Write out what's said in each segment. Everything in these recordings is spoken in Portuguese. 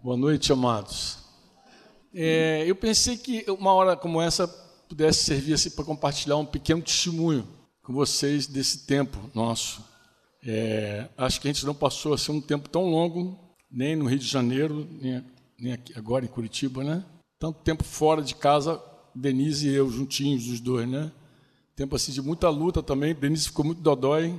Boa noite, amados. É, eu pensei que uma hora como essa pudesse servir assim, para compartilhar um pequeno testemunho com vocês desse tempo nosso. É, acho que a gente não passou assim, um tempo tão longo, nem no Rio de Janeiro, nem, nem aqui, agora em Curitiba, né? Tanto tempo fora de casa, Denise e eu juntinhos, os dois, né? Tempo assim de muita luta também. Denise ficou muito dodói,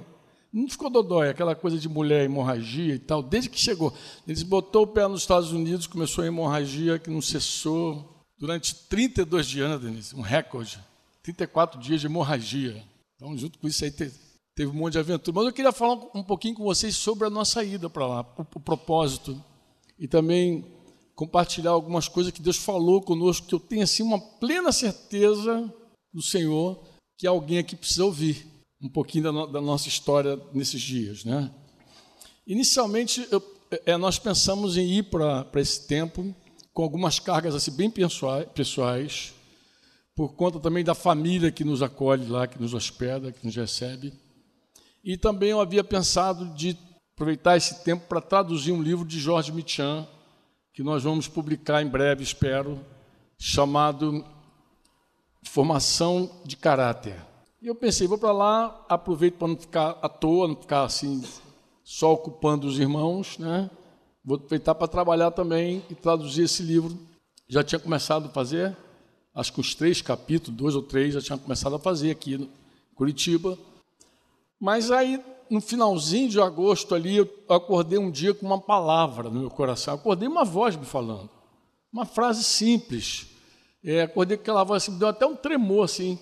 não ficou dodói, aquela coisa de mulher, hemorragia e tal, desde que chegou. Eles botou o pé nos Estados Unidos, começou a hemorragia que não cessou durante 32 dias, né, Denise? Um recorde. 34 dias de hemorragia. Então, junto com isso aí, teve, teve um monte de aventura. Mas eu queria falar um pouquinho com vocês sobre a nossa ida para lá, o, o propósito. E também compartilhar algumas coisas que Deus falou conosco, que eu tenho assim uma plena certeza do Senhor que alguém aqui precisa ouvir um pouquinho da, no, da nossa história nesses dias. Né? Inicialmente, eu, é, nós pensamos em ir para esse tempo com algumas cargas assim, bem pessoais, por conta também da família que nos acolhe lá, que nos hospeda, que nos recebe. E também eu havia pensado de aproveitar esse tempo para traduzir um livro de Jorge Michan, que nós vamos publicar em breve, espero, chamado Formação de Caráter. E eu pensei, vou para lá, aproveito para não ficar à toa, não ficar assim, só ocupando os irmãos, né? Vou aproveitar para trabalhar também e traduzir esse livro. Já tinha começado a fazer, acho que os três capítulos, dois ou três, já tinha começado a fazer aqui em Curitiba. Mas aí, no finalzinho de agosto ali, eu acordei um dia com uma palavra no meu coração. Acordei uma voz me falando. Uma frase simples. É, acordei com aquela voz assim, me deu até um tremor assim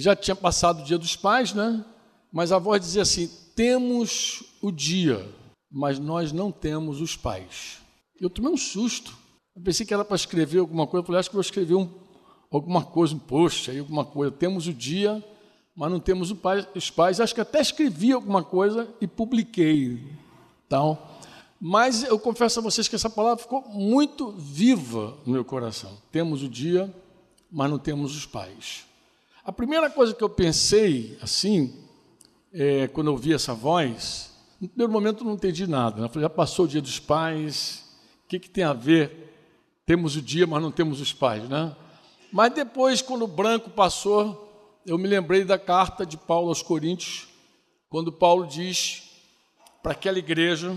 já tinha passado o dia dos pais, né? Mas a voz dizia assim: temos o dia, mas nós não temos os pais. Eu tomei um susto. Eu pensei que era para escrever alguma coisa. Eu falei, acho que vou escrever um, alguma coisa, um post aí, alguma coisa. Temos o dia, mas não temos pai, os pais. Acho que até escrevi alguma coisa e publiquei. Tal. Mas eu confesso a vocês que essa palavra ficou muito viva no meu coração. Temos o dia, mas não temos os pais. A primeira coisa que eu pensei, assim, é, quando eu ouvi essa voz, no primeiro momento eu não entendi nada. Né? Falei, já passou o dia dos pais, o que, que tem a ver? Temos o dia, mas não temos os pais, né? Mas depois, quando o branco passou, eu me lembrei da carta de Paulo aos Coríntios, quando Paulo diz para aquela igreja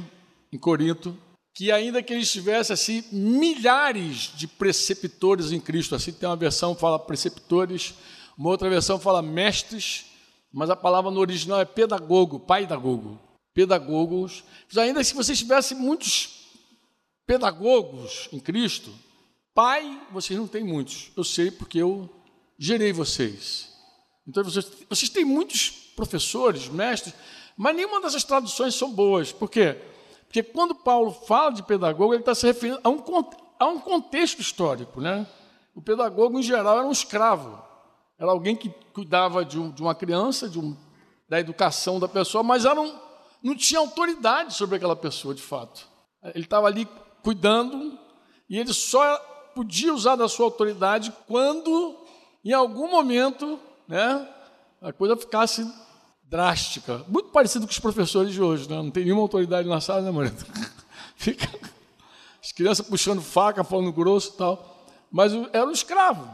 em Corinto que ainda que eles tivessem assim milhares de preceptores em Cristo, assim tem uma versão que fala preceptores, uma outra versão fala mestres, mas a palavra no original é pedagogo, pai pedagogo. Pedagogos. Ainda se vocês tivessem muitos pedagogos em Cristo, pai, vocês não têm muitos. Eu sei porque eu gerei vocês. Então vocês, vocês têm muitos professores, mestres, mas nenhuma dessas traduções são boas. Por quê? Porque quando Paulo fala de pedagogo, ele está se referindo a um, a um contexto histórico. Né? O pedagogo, em geral, era um escravo. Era alguém que cuidava de, um, de uma criança, de um, da educação da pessoa, mas era um, não tinha autoridade sobre aquela pessoa, de fato. Ele estava ali cuidando e ele só podia usar da sua autoridade quando, em algum momento, né, a coisa ficasse drástica. Muito parecido com os professores de hoje, né? não tem nenhuma autoridade na sala, né, Marita? Fica as crianças puxando faca, falando grosso e tal. Mas era um escravo.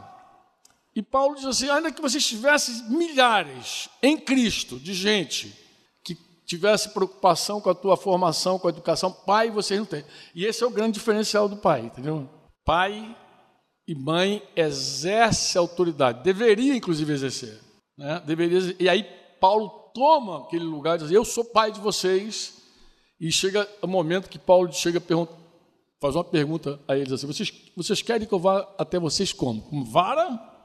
E Paulo diz assim: ainda que vocês tivessem milhares em Cristo de gente que tivesse preocupação com a tua formação, com a educação, pai vocês não têm. E esse é o grande diferencial do pai, entendeu? Pai e mãe exerce autoridade, deveria inclusive exercer, né? Deveria. E aí Paulo toma aquele lugar diz: eu sou pai de vocês. E chega o momento que Paulo chega a faz uma pergunta a eles assim: vocês, vocês querem que eu vá até vocês como? Com vara?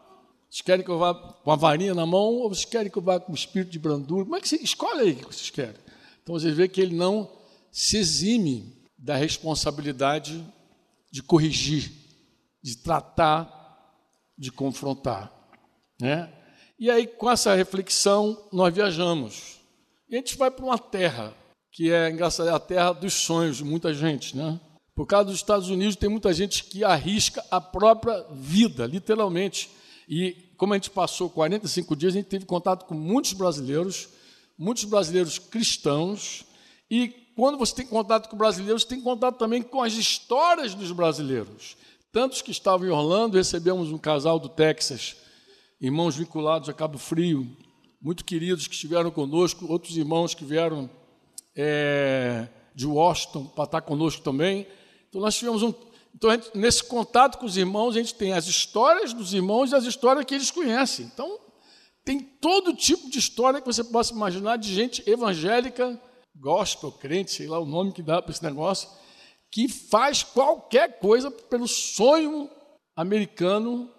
Vocês querem que eu vá com a varinha na mão ou vocês querem que eu vá com o espírito de brandura? Como é que você escolhe aí o que vocês querem? Então vocês veem que ele não se exime da responsabilidade de corrigir, de tratar, de confrontar. Né? E aí, com essa reflexão, nós viajamos. E a gente vai para uma terra, que é engraçado, é a terra dos sonhos de muita gente. Né? Por causa dos Estados Unidos, tem muita gente que arrisca a própria vida, literalmente e como a gente passou 45 dias, a gente teve contato com muitos brasileiros, muitos brasileiros cristãos, e quando você tem contato com brasileiros, tem contato também com as histórias dos brasileiros. Tantos que estavam em Orlando, recebemos um casal do Texas, irmãos vinculados a Cabo Frio, muito queridos que estiveram conosco, outros irmãos que vieram é, de Washington para estar conosco também. Então, nós tivemos um. Então, gente, nesse contato com os irmãos, a gente tem as histórias dos irmãos e as histórias que eles conhecem. Então, tem todo tipo de história que você possa imaginar de gente evangélica, gospel, crente, sei lá o nome que dá para esse negócio, que faz qualquer coisa pelo sonho americano,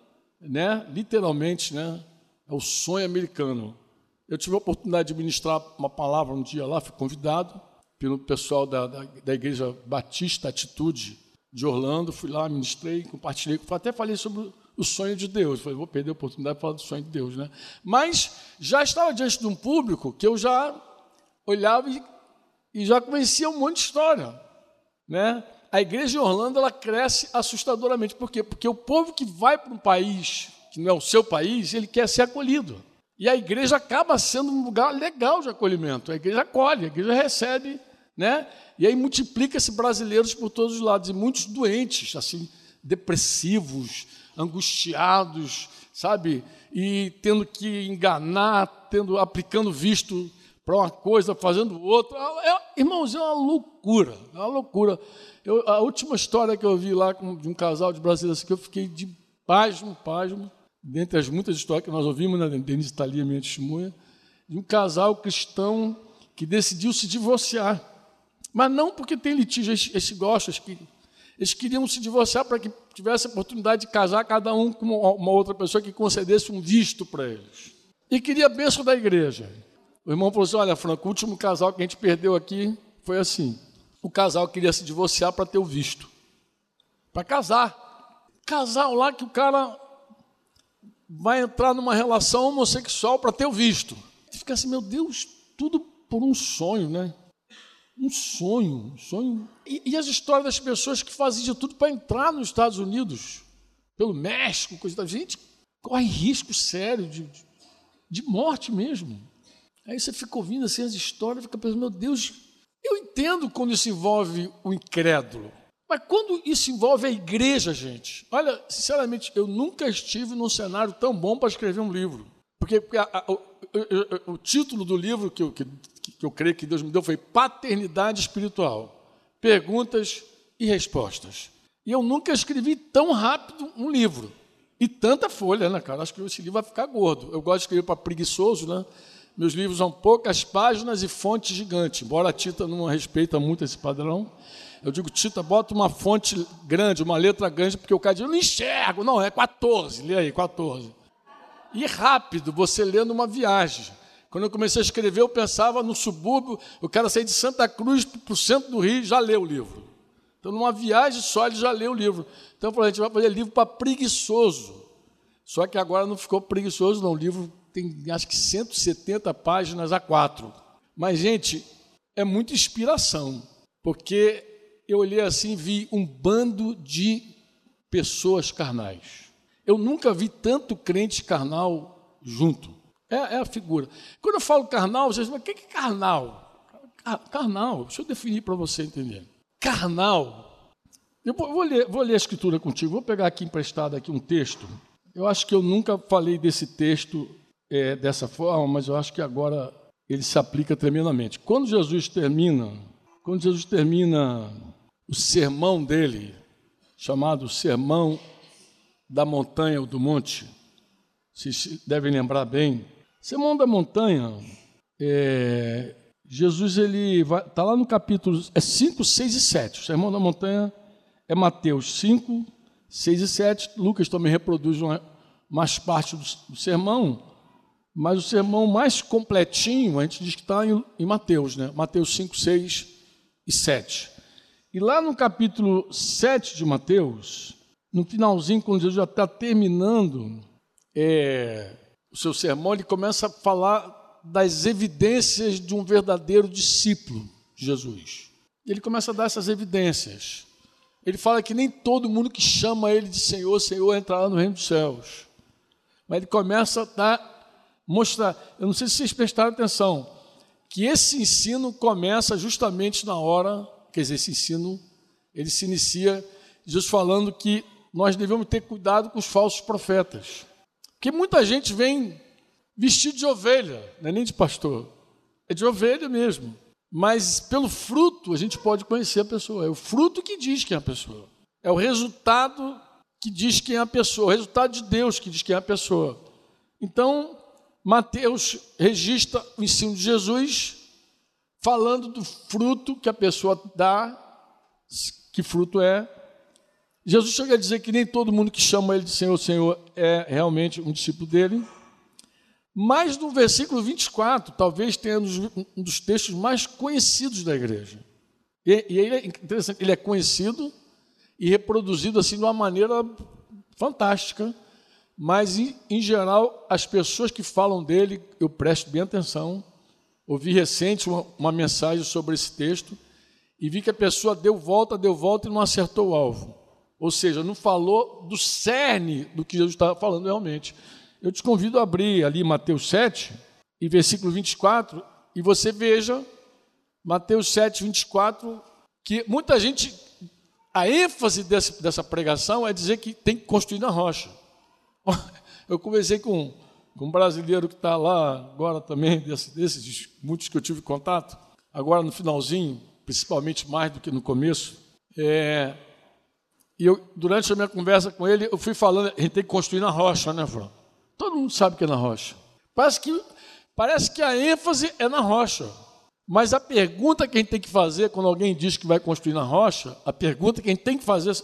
né? literalmente, né? é o sonho americano. Eu tive a oportunidade de ministrar uma palavra um dia lá, fui convidado pelo pessoal da, da, da Igreja Batista Atitude de Orlando, fui lá, ministrei, compartilhei, até falei sobre o sonho de Deus. Falei, vou perder a oportunidade de falar do sonho de Deus, né? Mas já estava diante de um público que eu já olhava e, e já conhecia um monte de história, né? A igreja em Orlando ela cresce assustadoramente. Por quê? Porque o povo que vai para um país que não é o seu país, ele quer ser acolhido. E a igreja acaba sendo um lugar legal de acolhimento. A igreja acolhe, a igreja recebe, né? E aí multiplica-se brasileiros por todos os lados e muitos doentes, assim, depressivos, angustiados, sabe? E tendo que enganar, tendo aplicando visto para uma coisa, fazendo outra. É, irmãos, é uma loucura, é uma loucura. Eu, a última história que eu vi lá de um casal de brasileiros que eu fiquei de pasmo, pasmo, dentre as muitas histórias que nós ouvimos, né, Denise está ali, a minha testemunha, de um casal cristão que decidiu se divorciar. Mas não porque tem litígio, gosta, eles, eles queriam se divorciar para que tivesse a oportunidade de casar cada um com uma outra pessoa que concedesse um visto para eles. E queria bênção da igreja. O irmão falou assim: Olha, Franco, o último casal que a gente perdeu aqui foi assim. O casal queria se divorciar para ter o visto. Para casar. Casal lá que o cara vai entrar numa relação homossexual para ter o visto. E fica assim, meu Deus, tudo por um sonho, né? Um sonho, um sonho. E, e as histórias das pessoas que fazem de tudo para entrar nos Estados Unidos, pelo México, coisa da gente, corre risco sério de, de, de morte mesmo. Aí você fica ouvindo assim as histórias, fica pensando, meu Deus, eu entendo quando isso envolve o incrédulo. Mas quando isso envolve a igreja, gente, olha, sinceramente, eu nunca estive num cenário tão bom para escrever um livro. Porque, a, a, o, o, o, título do livro que que, que eu creio que Deus me deu foi Paternidade Espiritual. Perguntas e respostas. E eu nunca escrevi tão rápido um livro. E tanta folha, né, cara? Acho que esse livro vai ficar gordo. Eu gosto de escrever para preguiçoso, né? Meus livros são poucas páginas e fonte gigante. Embora a Tita não respeita muito esse padrão, eu digo, Tita, bota uma fonte grande, uma letra grande, porque o cara diz, eu não enxergo. Não, é 14, lê aí, 14. E rápido, você lendo uma viagem. Quando eu comecei a escrever, eu pensava no subúrbio, o cara sair de Santa Cruz para o centro do Rio já leu o livro. Então, numa viagem só, ele já leu o livro. Então, eu falei, a gente vai fazer livro para preguiçoso. Só que agora não ficou preguiçoso, não. O livro tem, acho que, 170 páginas a quatro. Mas, gente, é muita inspiração, porque eu olhei assim e vi um bando de pessoas carnais. Eu nunca vi tanto crente carnal junto. É, é a figura. Quando eu falo carnal, vocês dizem, mas o que é carnal? Carnal, deixa eu definir para você entender. Carnal. Eu vou, vou, ler, vou ler a escritura contigo, vou pegar aqui emprestado aqui um texto. Eu acho que eu nunca falei desse texto é, dessa forma, mas eu acho que agora ele se aplica tremendamente. Quando Jesus termina, quando Jesus termina o sermão dele, chamado Sermão da Montanha ou do Monte. Vocês devem lembrar bem. Sermão da Montanha, é, Jesus ele está lá no capítulo é 5, 6 e 7. O Sermão da Montanha é Mateus 5, 6 e 7. Lucas também reproduz uma, mais parte do, do, sermão, mas o sermão mais completinho, a gente diz que está em, em Mateus, né? Mateus 5, 6 e 7. E lá no capítulo 7 de Mateus, no finalzinho, quando Jesus já está terminando é, o seu sermão, ele começa a falar das evidências de um verdadeiro discípulo de Jesus. Ele começa a dar essas evidências. Ele fala que nem todo mundo que chama ele de Senhor, Senhor, entrará no reino dos céus. Mas ele começa a dar, mostrar, eu não sei se vocês prestaram atenção, que esse ensino começa justamente na hora, quer dizer, esse ensino, ele se inicia, Jesus falando que nós devemos ter cuidado com os falsos profetas. Porque muita gente vem vestido de ovelha, não é nem de pastor, é de ovelha mesmo. Mas pelo fruto a gente pode conhecer a pessoa. É o fruto que diz quem é a pessoa. É o resultado que diz quem é a pessoa, o resultado de Deus que diz quem é a pessoa. Então, Mateus registra o ensino de Jesus, falando do fruto que a pessoa dá, que fruto é. Jesus chega a dizer que nem todo mundo que chama ele de Senhor, Senhor é realmente um discípulo dele. Mas no versículo 24, talvez tenha um dos textos mais conhecidos da igreja. E, e ele é interessante, ele é conhecido e reproduzido assim de uma maneira fantástica mas em, em, geral as pessoas que falam dele, eu presto bem atenção. Ouvi recente uma, uma, mensagem sobre esse texto e vi que a pessoa deu volta, deu volta e não acertou o alvo. Ou seja, não falou do cerne do que Jesus estava falando realmente. Eu te convido a abrir ali Mateus 7 e versículo 24 e você veja Mateus 7, 24, que muita gente, a ênfase dessa, dessa pregação é dizer que tem que construir na rocha. Eu conversei com, com um brasileiro que está lá agora também, desses, desses muitos que eu tive contato, agora no finalzinho, principalmente mais do que no começo. É, e eu, durante a minha conversa com ele, eu fui falando, a gente tem que construir na rocha, né, Fran? Todo mundo sabe que é na rocha. Parece que, parece que a ênfase é na rocha. Mas a pergunta que a gente tem que fazer quando alguém diz que vai construir na rocha, a pergunta que a gente tem que fazer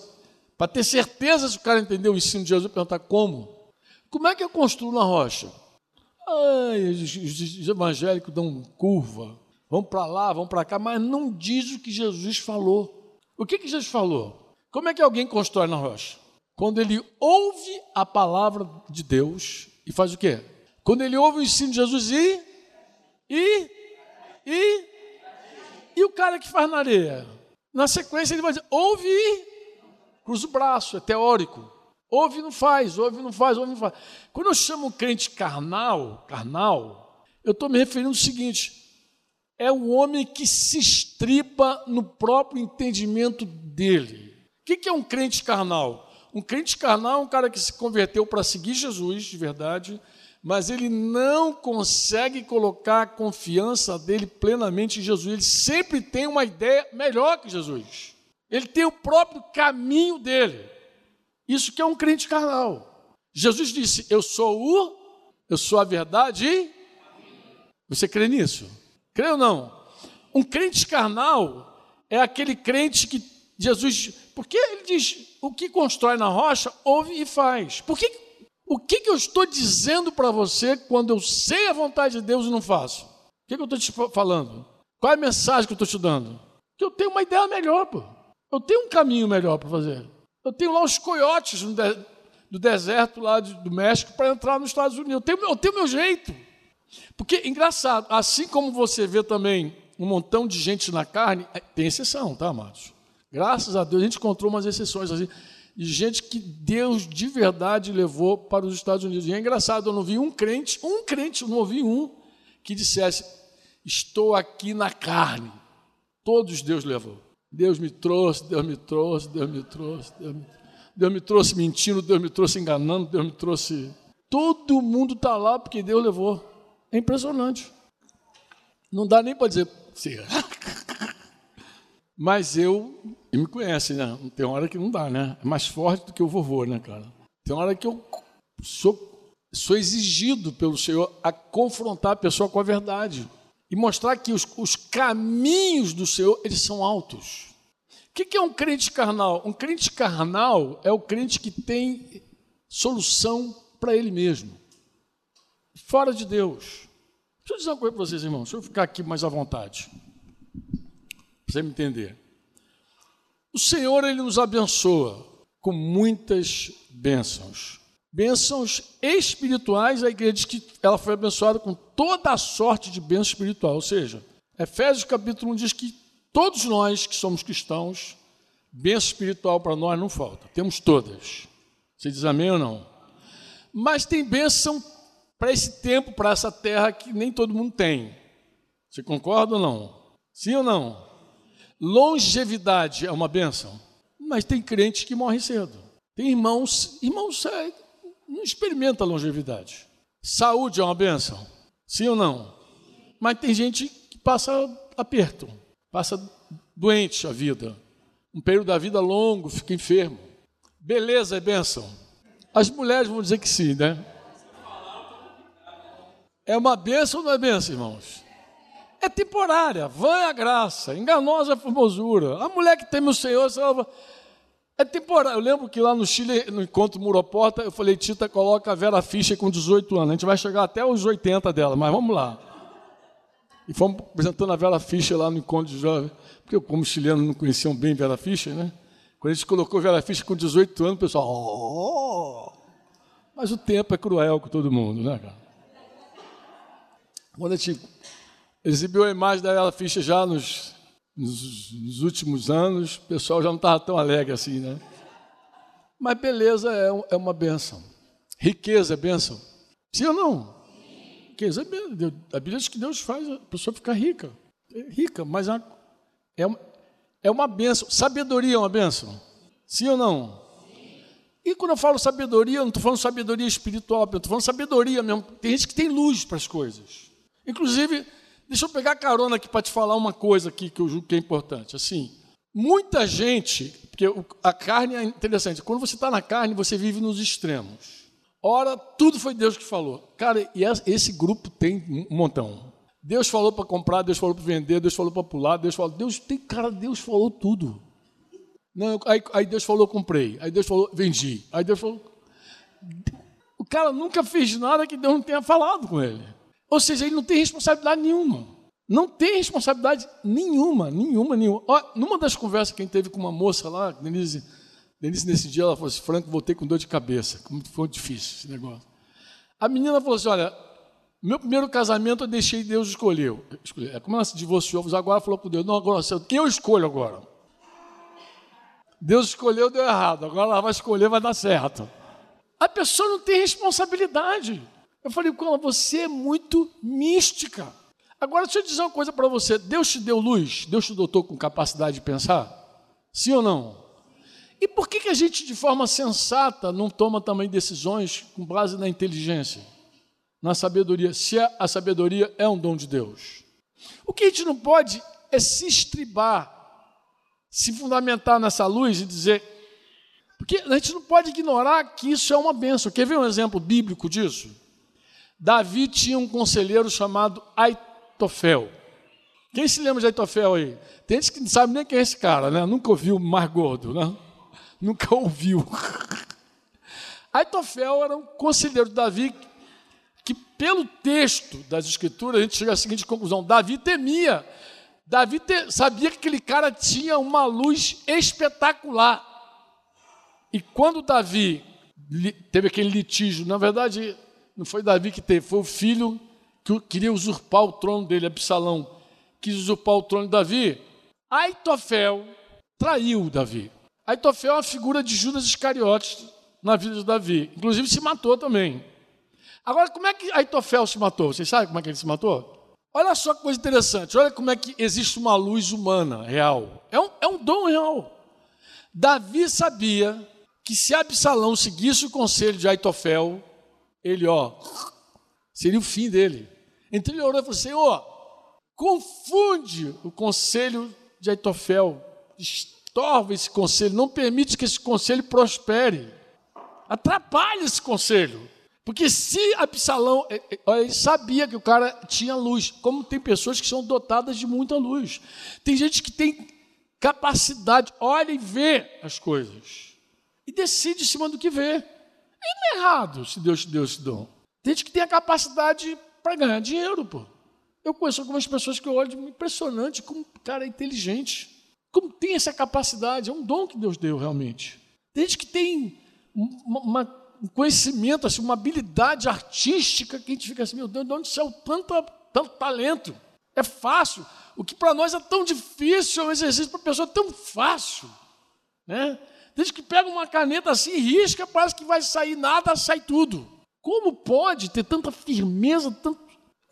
para ter certeza se o cara entendeu o ensino de Jesus, perguntar como. Como é que eu construo na rocha? Ai, os evangélicos dão curva, vão para lá, vão para cá, mas não diz o que Jesus falou. O que, que Jesus falou? Como é que alguém constrói na rocha? Quando ele ouve a palavra de Deus e faz o quê? Quando ele ouve o ensino de Jesus e. E. E. E o cara que faz na areia? Na sequência ele vai dizer: ouve e cruza o braço, é teórico. Ouve e não faz, ouve e não faz, ouve e não faz. Quando eu chamo um crente carnal, carnal, eu estou me referindo ao seguinte: é o homem que se estripa no próprio entendimento dele. O que é um crente carnal? Um crente carnal é um cara que se converteu para seguir Jesus de verdade, mas ele não consegue colocar a confiança dele plenamente em Jesus. Ele sempre tem uma ideia melhor que Jesus. Ele tem o próprio caminho dele. Isso que é um crente carnal. Jesus disse: Eu sou o, eu sou a verdade. Você crê nisso? Crê ou não? Um crente carnal é aquele crente que Jesus. Porque ele diz: o que constrói na rocha, ouve e faz. Por que, o que, que eu estou dizendo para você quando eu sei a vontade de Deus e não faço? O que, que eu estou te falando? Qual é a mensagem que eu estou te dando? Que eu tenho uma ideia melhor, pô. Eu tenho um caminho melhor para fazer. Eu tenho lá os coiotes do deserto lá do México para entrar nos Estados Unidos. Eu tenho, eu tenho meu jeito. Porque, engraçado, assim como você vê também um montão de gente na carne, é, tem exceção, tá, amados? Graças a Deus a gente encontrou umas exceções assim, de gente que Deus de verdade levou para os Estados Unidos. E é engraçado, eu não vi um crente, um crente, eu não ouvi um que dissesse: Estou aqui na carne. Todos Deus levou. Deus me trouxe, Deus me trouxe, Deus me trouxe, Deus me, Deus me trouxe mentindo, Deus me trouxe enganando, Deus me trouxe. Todo mundo está lá porque Deus levou. É impressionante. Não dá nem para dizer. Mas eu, e me conhece, né? Tem hora que não dá, né? É mais forte do que o vovô, né, cara? Tem hora que eu sou, sou exigido pelo Senhor a confrontar a pessoa com a verdade e mostrar que os, os caminhos do Senhor eles são altos. O que, que é um crente carnal? Um crente carnal é o crente que tem solução para ele mesmo, fora de Deus. Deixa eu dizer uma coisa para vocês, irmãos, deixa eu ficar aqui mais à vontade, para você me entender. O Senhor, Ele nos abençoa com muitas bênçãos bênçãos espirituais, a igreja diz que ela foi abençoada com toda a sorte de bênção espiritual. Ou seja, Efésios capítulo 1 diz que todos nós que somos cristãos, bênção espiritual para nós não falta. Temos todas. Você diz amém ou não? Mas tem bênção para esse tempo, para essa terra que nem todo mundo tem. Você concorda ou não? Sim ou não? Longevidade é uma benção, mas tem crentes que morrem cedo. Tem irmãos, irmãos é, não experimenta longevidade. Saúde é uma benção, sim ou não? Mas tem gente que passa aperto, passa doente a vida, um período da vida longo, fica enfermo. Beleza é benção. As mulheres vão dizer que sim, né? É uma benção ou não é benção, irmãos? É temporária, vã é a graça, enganosa é a formosura. A mulher que teme o Senhor, salva. É temporária. Eu lembro que lá no Chile, no encontro Muroporta, eu falei, Tita, coloca a Vera Fischer com 18 anos. A gente vai chegar até os 80 dela, mas vamos lá. E fomos apresentando a Vera Fischer lá no encontro de jovens, porque eu, como chileno, não conheciam bem Vera Fischer, né? Quando a gente colocou Vera Fischer com 18 anos, o pessoal, oh! Mas o tempo é cruel com todo mundo, né, cara? Quando a gente exibiu a imagem da Vera Fischer já nos, nos, nos últimos anos, o pessoal já não estava tão alegre assim, né? Mas beleza é, é uma benção. Riqueza é benção. Sim ou não? Riqueza é benção. A Bíblia diz que Deus faz a pessoa ficar rica. É rica, mas é uma, é uma benção. Sabedoria é uma benção? Sim ou não? E quando eu falo sabedoria, eu não estou falando sabedoria espiritual, eu estou falando sabedoria mesmo. Tem gente que tem luz para as coisas. Inclusive, deixa eu pegar carona aqui para te falar uma coisa aqui que eu julgo que é importante. Assim, muita gente, porque a carne é interessante, quando você está na carne, você vive nos extremos. Ora, tudo foi Deus que falou. Cara, e esse grupo tem um montão. Deus falou para comprar, Deus falou para vender, Deus falou para pular, Deus falou. Deus tem, cara, Deus falou tudo. Não, aí, aí Deus falou, comprei. Aí Deus falou, vendi. Aí Deus falou. O cara nunca fez nada que Deus não tenha falado com ele. Ou seja, ele não tem responsabilidade nenhuma. Não tem responsabilidade nenhuma, nenhuma, nenhuma. Ó, numa das conversas que a gente teve com uma moça lá, Denise, Denise nesse dia, ela falou assim: Franco, voltei com dor de cabeça. Como foi difícil esse negócio. A menina falou assim: olha, meu primeiro casamento eu deixei Deus escolher. É como ela se divorciou, agora falou com Deus: não, agora eu escolho agora. Deus escolheu, deu errado. Agora ela vai escolher, vai dar certo. A pessoa não tem responsabilidade. Eu falei com ela: você é muito mística. Agora, deixa eu dizer uma coisa para você: Deus te deu luz? Deus te dotou com capacidade de pensar? Sim ou não? E por que, que a gente, de forma sensata, não toma também decisões com base na inteligência? na sabedoria, se a sabedoria é um dom de Deus. O que a gente não pode é se estribar, se fundamentar nessa luz e dizer. Porque a gente não pode ignorar que isso é uma benção. Quer ver um exemplo bíblico disso? Davi tinha um conselheiro chamado Aitofel. Quem se lembra de Aitofel aí? Tem gente que não sabe nem quem é esse cara, né? Nunca ouviu o Mar Gordo, né? Nunca ouviu. Aitofel era um conselheiro de Davi que pelo texto das escrituras a gente chega à seguinte conclusão: Davi temia. Davi te, sabia que aquele cara tinha uma luz espetacular. E quando Davi teve aquele litígio, na verdade, não foi Davi que teve, foi o filho que queria usurpar o trono dele, Absalão, quis usurpar o trono de Davi. Aitofel traiu Davi. Aitofel é uma figura de Judas Iscariotes na vida de Davi. Inclusive se matou também. Agora, como é que Aitofel se matou? Vocês sabem como é que ele se matou? Olha só que coisa interessante. Olha como é que existe uma luz humana real. É um, é um dom real. Davi sabia que se Absalão seguisse o conselho de Aitofel, ele, ó, seria o fim dele. Então ele orou e falou: Senhor, confunde o conselho de Aitofel, estorva esse conselho, não permite que esse conselho prospere, atrapalhe esse conselho. Porque se Absalão, é, é, ele sabia que o cara tinha luz, como tem pessoas que são dotadas de muita luz. Tem gente que tem capacidade, olha e vê as coisas. E decide em cima do que vê. E não é errado se Deus te deu esse dom. Gente que tem a capacidade para ganhar dinheiro, pô. Eu conheço algumas pessoas que eu olho impressionante como o cara é inteligente. Como tem essa capacidade, é um dom que Deus deu realmente. Gente que tem uma, uma um conhecimento, assim, uma habilidade artística que a gente fica assim, meu Deus, de onde saiu tanto, tanto talento? É fácil. O que para nós é tão difícil, é um exercício para a pessoa tão fácil. Né? Desde que pega uma caneta assim risca, parece que vai sair nada, sai tudo. Como pode ter tanta firmeza? Tanto...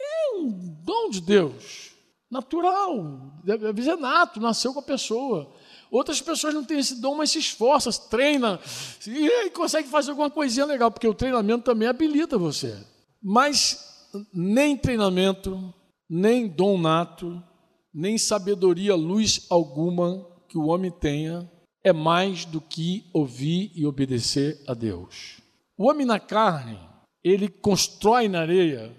É um dom de Deus. Natural, às vezes é nato, nasceu com a pessoa. Outras pessoas não têm esse dom, mas se esforçam, treina e consegue fazer alguma coisinha legal, porque o treinamento também habilita você. Mas nem treinamento, nem dom nato, nem sabedoria, luz alguma que o homem tenha é mais do que ouvir e obedecer a Deus. O homem na carne, ele constrói na areia,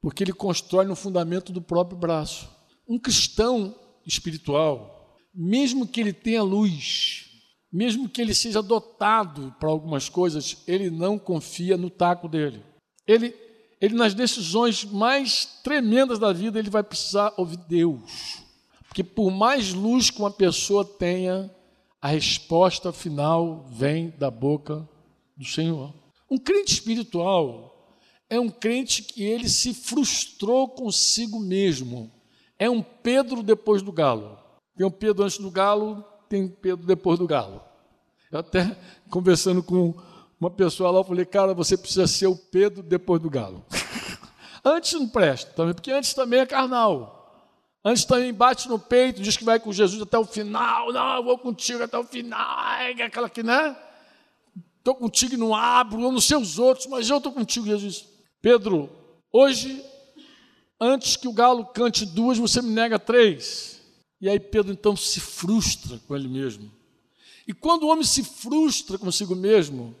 porque ele constrói no fundamento do próprio braço. Um cristão espiritual, mesmo que ele tenha luz, mesmo que ele seja dotado para algumas coisas, ele não confia no taco dele. Ele, ele nas decisões mais tremendas da vida, ele vai precisar ouvir Deus. Porque por mais luz que uma pessoa tenha, a resposta final vem da boca do Senhor. Um crente espiritual é um crente que ele se frustrou consigo mesmo. É um Pedro depois do galo. Tem um Pedro antes do galo, tem Pedro depois do galo. Eu até conversando com uma pessoa lá, eu falei, cara, você precisa ser o Pedro depois do galo. antes não presta também, porque antes também é carnal. Antes também bate no peito, diz que vai com Jesus até o final. Não, eu vou contigo até o final. É aquela que, né? Estou contigo e não abro, eu não sei os outros, mas eu estou contigo, Jesus. Pedro, hoje, antes que o galo cante duas, você me nega três. E aí Pedro então se frustra com ele mesmo. E quando o homem se frustra consigo mesmo,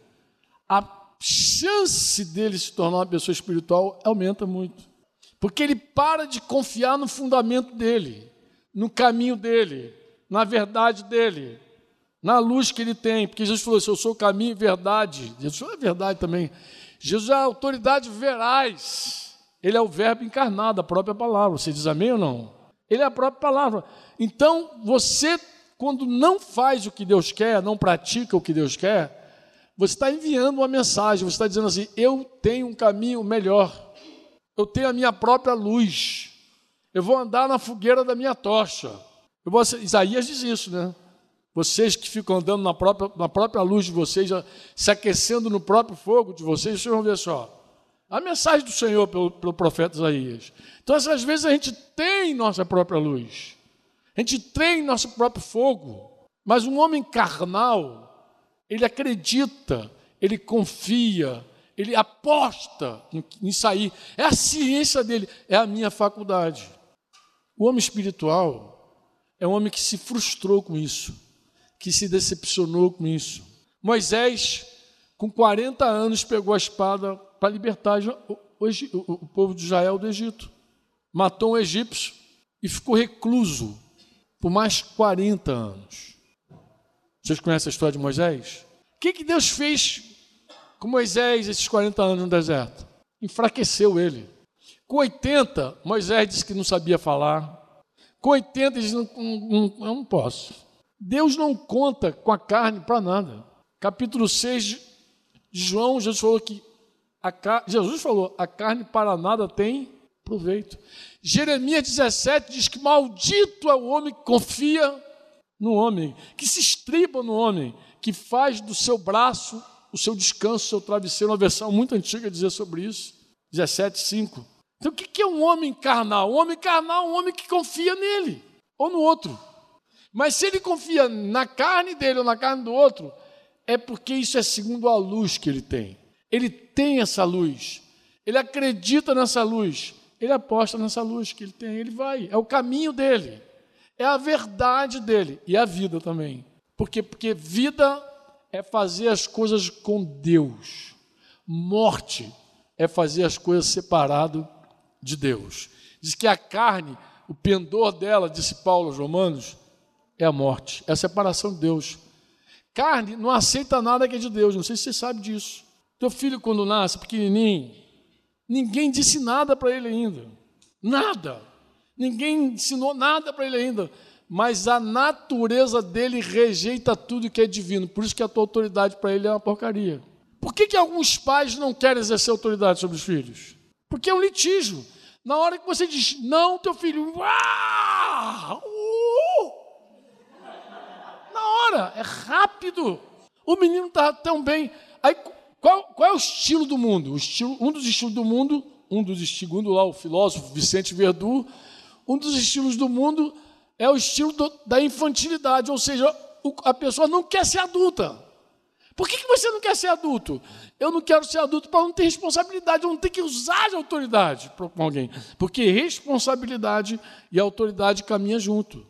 a chance dele se tornar uma pessoa espiritual aumenta muito. Porque ele para de confiar no fundamento dele, no caminho dele, na verdade dele, na luz que ele tem. Porque Jesus falou assim: Eu sou o caminho e verdade. Jesus é verdade também. Jesus é a autoridade veraz. Ele é o Verbo encarnado, a própria palavra. Você diz amém ou não? Ele é a própria palavra. Então, você, quando não faz o que Deus quer, não pratica o que Deus quer, você está enviando uma mensagem, você está dizendo assim: Eu tenho um caminho melhor. Eu tenho a minha própria luz. Eu vou andar na fogueira da minha tocha. Vou, Isaías diz isso, né? Vocês que ficam andando na própria, na própria luz de vocês, se aquecendo no próprio fogo de vocês, vocês vão ver só. A mensagem do Senhor pelo, pelo profeta Isaías. Então, às vezes, a gente tem nossa própria luz. A gente tem nosso próprio fogo. Mas um homem carnal, ele acredita, ele confia, ele aposta em sair. É a ciência dele, é a minha faculdade. O homem espiritual é um homem que se frustrou com isso, que se decepcionou com isso. Moisés, com 40 anos, pegou a espada para libertar o, povo de Israel do Egito. Matou um egípcio e ficou recluso por mais 40 anos. Vocês conhecem a história de Moisés? O que, que Deus fez com Moisés, esses 40 anos no deserto, enfraqueceu ele. Com 80, Moisés disse que não sabia falar. Com 80, ele disse: não, não, eu não posso. Deus não conta com a carne para nada. Capítulo 6 de João, Jesus falou que a, Jesus falou: a carne para nada tem proveito. Jeremias 17 diz que maldito é o homem que confia no homem, que se estriba no homem, que faz do seu braço o seu descanso, o seu travesseiro, uma versão muito antiga dizia sobre isso, 17,5. Então o que é um homem carnal? Um homem carnal é um homem que confia nele ou no outro. Mas se ele confia na carne dele ou na carne do outro, é porque isso é segundo a luz que ele tem. Ele tem essa luz, ele acredita nessa luz, ele aposta nessa luz que ele tem, ele vai, é o caminho dele, é a verdade dele e a vida também. Por quê? Porque vida é fazer as coisas com Deus. Morte é fazer as coisas separado de Deus. Diz que a carne, o pendor dela, disse Paulo aos Romanos, é a morte, é a separação de Deus. Carne não aceita nada que é de Deus, não sei se você sabe disso. Teu filho, quando nasce, pequenininho, ninguém disse nada para ele ainda. Nada. Ninguém ensinou nada para ele ainda mas a natureza dele rejeita tudo que é divino. Por isso que a tua autoridade para ele é uma porcaria. Por que, que alguns pais não querem exercer autoridade sobre os filhos? Porque é um litígio. Na hora que você diz não, teu filho. Uh, na hora, é rápido. O menino está tão bem. Aí, qual, qual, é o estilo do mundo? Estilo, um dos estilos do mundo, um dos segundo lá o filósofo Vicente Verdun, Um dos estilos do mundo é o estilo do, da infantilidade, ou seja, o, a pessoa não quer ser adulta. Por que, que você não quer ser adulto? Eu não quero ser adulto para não ter responsabilidade, eu não ter que usar de autoridade com alguém. Porque responsabilidade e autoridade caminham junto.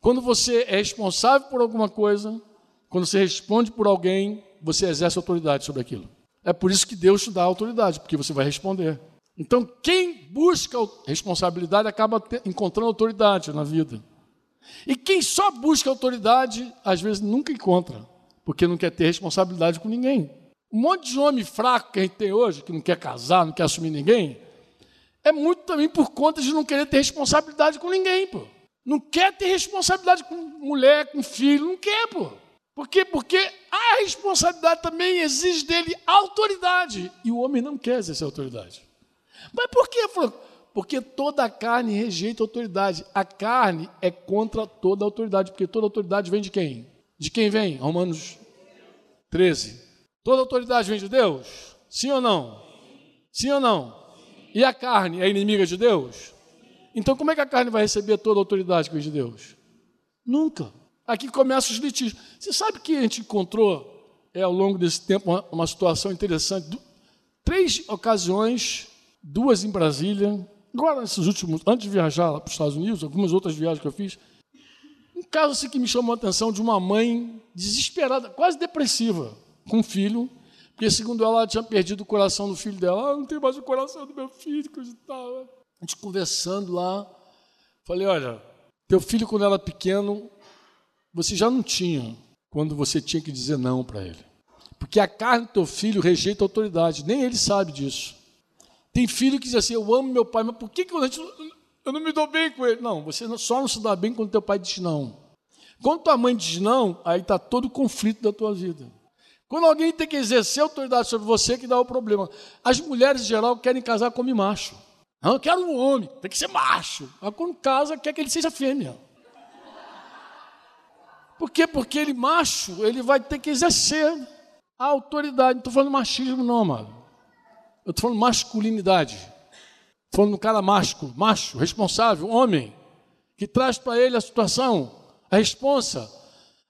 Quando você é responsável por alguma coisa, quando você responde por alguém, você exerce autoridade sobre aquilo. É por isso que Deus te dá autoridade, porque você vai responder. Então, quem busca responsabilidade acaba encontrando autoridade na vida. E quem só busca autoridade, às vezes nunca encontra, porque não quer ter responsabilidade com ninguém. Um monte de homem fraco que a gente tem hoje, que não quer casar, não quer assumir ninguém, é muito também por conta de não querer ter responsabilidade com ninguém, pô. Não quer ter responsabilidade com mulher, com filho, não quer, pô. Por quê? Porque a responsabilidade também exige dele autoridade. E o homem não quer exercer autoridade. Mas por quê? Porque toda a carne rejeita a autoridade. A carne é contra toda a autoridade, porque toda autoridade vem de quem? De quem vem? Romanos 13. Toda autoridade vem de Deus? Sim ou não? Sim ou não? E a carne é inimiga de Deus? Então, como é que a carne vai receber toda a autoridade que vem de Deus? Nunca. Aqui começam os litígios. Você sabe que a gente encontrou, é, ao longo desse tempo, uma, uma situação interessante. Três ocasiões, duas em Brasília, agora nesses últimos, antes de viajar para os Estados Unidos, algumas outras viagens que eu fiz. Um caso assim que me chamou a atenção de uma mãe desesperada, quase depressiva, com um filho, porque segundo ela, ela tinha perdido o coração do filho dela. Ah, não tem mais o coração do meu filho, e tal a gente conversando lá, falei, olha, teu filho quando era pequeno, você já não tinha quando você tinha que dizer não para ele. Porque a carne do teu filho rejeita a autoridade, nem ele sabe disso. Tem filho que diz assim, eu amo meu pai, mas por que, que eu, não me dou bem com ele? Não, você só não se dá bem quando teu pai diz não. Quando tua mãe diz não, aí está todo o conflito da tua vida. Quando alguém tem que exercer autoridade sobre você, que dá o problema. As mulheres, em geral, querem casar com macho. Não, eu quero um homem, tem que ser macho. Mas quando casa, quer que ele seja fêmea. Por quê? Porque ele, macho, ele vai ter que exercer a autoridade. Não estou falando machismo, não, amado. Eu estou falando masculinidade. Estou falando do cara macho, macho, responsável, homem, que traz para ele a situação, a responsa.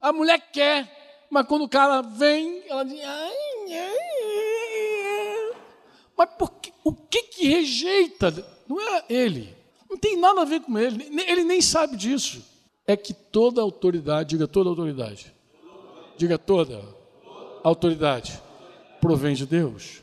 A mulher quer, mas quando o cara vem, ela diz. Ai, ai, ai. Mas que? O que que rejeita? Não é ele. Não tem nada a ver com ele. Ele nem sabe disso. É que toda autoridade, diga toda autoridade, diga toda autoridade, provém de Deus.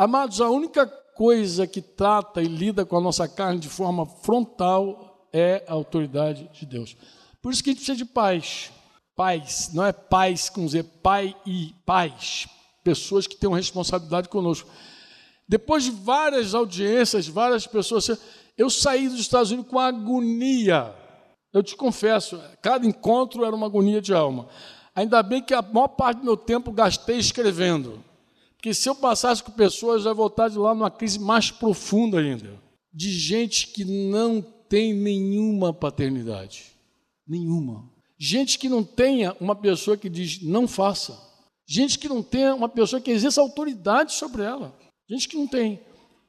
Amados, a única coisa que trata e lida com a nossa carne de forma frontal é a autoridade de Deus. Por isso que a gente precisa de paz. Paz, não é paz com Z, pai e paz. Pessoas que têm uma responsabilidade conosco. Depois de várias audiências, várias pessoas, eu saí dos Estados Unidos com agonia. Eu te confesso, cada encontro era uma agonia de alma. Ainda bem que a maior parte do meu tempo gastei escrevendo. Porque se eu passasse com pessoas, eu ia voltar de lá numa crise mais profunda ainda. De gente que não tem nenhuma paternidade. Nenhuma. Gente que não tenha uma pessoa que diz não faça. Gente que não tenha uma pessoa que exerça autoridade sobre ela. Gente que não tem.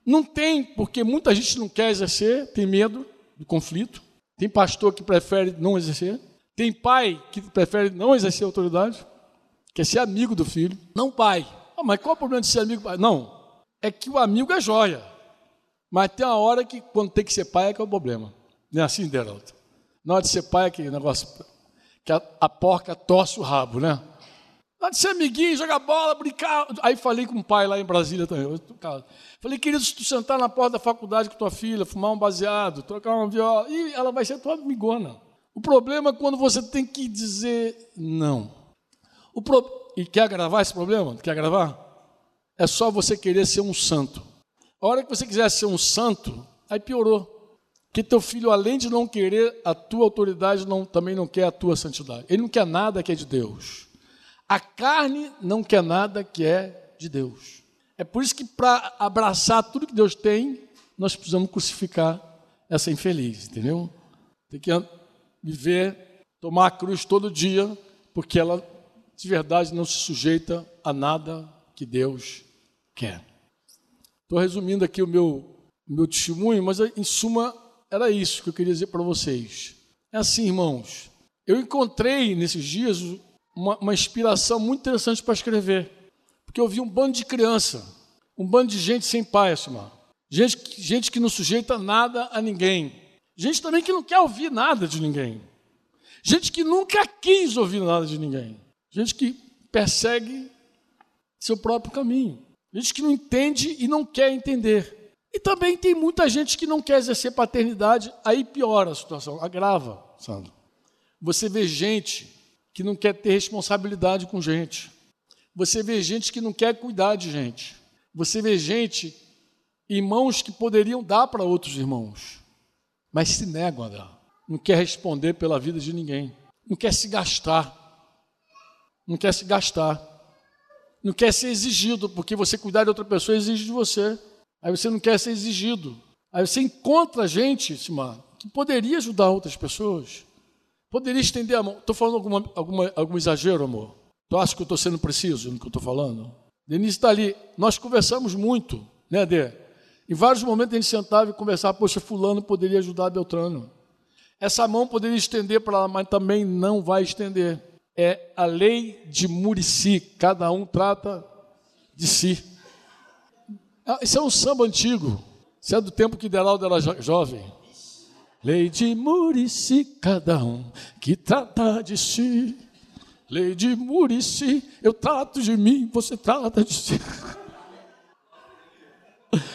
Não tem, porque muita gente não quer exercer, tem medo do conflito. Tem pastor que prefere não exercer. Tem pai que prefere não exercer autoridade, quer ser amigo do filho. Não pai. Ah, mas qual o problema de ser amigo? Não. É que o amigo é joia. Mas tem uma hora que, quando tem que ser pai, é que é o problema. Não é assim, Deralto? Na hora de ser pai, é aquele negócio que a, a porca torce o rabo, né? Lá de ser amiguinho, jogar bola, brincar. Aí falei com o pai lá em Brasília também. Falei, querido, se tu sentar na porta da faculdade com tua filha, fumar um baseado, trocar uma viola, e ela vai ser tua amigona. O problema é quando você tem que dizer não. O pro... E quer gravar esse problema? Quer gravar? É só você querer ser um santo. A hora que você quiser ser um santo, aí piorou. Que teu filho, além de não querer a tua autoridade, não, também não quer a tua santidade. Ele não quer nada que é de Deus. A carne não quer nada que é de Deus. É por isso que, para abraçar tudo que Deus tem, nós precisamos crucificar essa infeliz, entendeu? Tem que viver, tomar a cruz todo dia, porque ela de verdade não se sujeita a nada que Deus quer. Estou resumindo aqui o meu, meu testemunho, mas em suma, era isso que eu queria dizer para vocês. É assim, irmãos. Eu encontrei nesses dias uma, uma inspiração muito interessante para escrever. Porque eu vi um bando de criança, um bando de gente sem pai, assim, gente, gente que não sujeita nada a ninguém. Gente também que não quer ouvir nada de ninguém. Gente que nunca quis ouvir nada de ninguém. Gente que persegue seu próprio caminho. Gente que não entende e não quer entender. E também tem muita gente que não quer exercer paternidade, aí piora a situação, agrava, Sandro. Você vê gente que não quer ter responsabilidade com gente. Você vê gente que não quer cuidar de gente. Você vê gente, irmãos que poderiam dar para outros irmãos, mas se negam a dar. Não quer responder pela vida de ninguém. Não quer se gastar. Não quer se gastar. Não quer ser exigido, porque você cuidar de outra pessoa exige de você. Aí você não quer ser exigido. Aí você encontra gente, Simar, que poderia ajudar outras pessoas. Poderia estender a mão. Estou falando alguma, alguma, algum exagero, amor? Tu acha que eu estou sendo preciso no que eu estou falando? Denise está ali. Nós conversamos muito, né, Dê? Em vários momentos a gente sentava e conversava, poxa, fulano poderia ajudar Beltrano. Essa mão poderia estender para ela, mas também não vai estender. É a lei de Murici, cada um trata de si. Ah, isso é um samba antigo. Isso é do tempo que Deraldo era jo jovem. Lei de Murici, cada um que trata de si. Lei de Murici, eu trato de mim, você trata de si.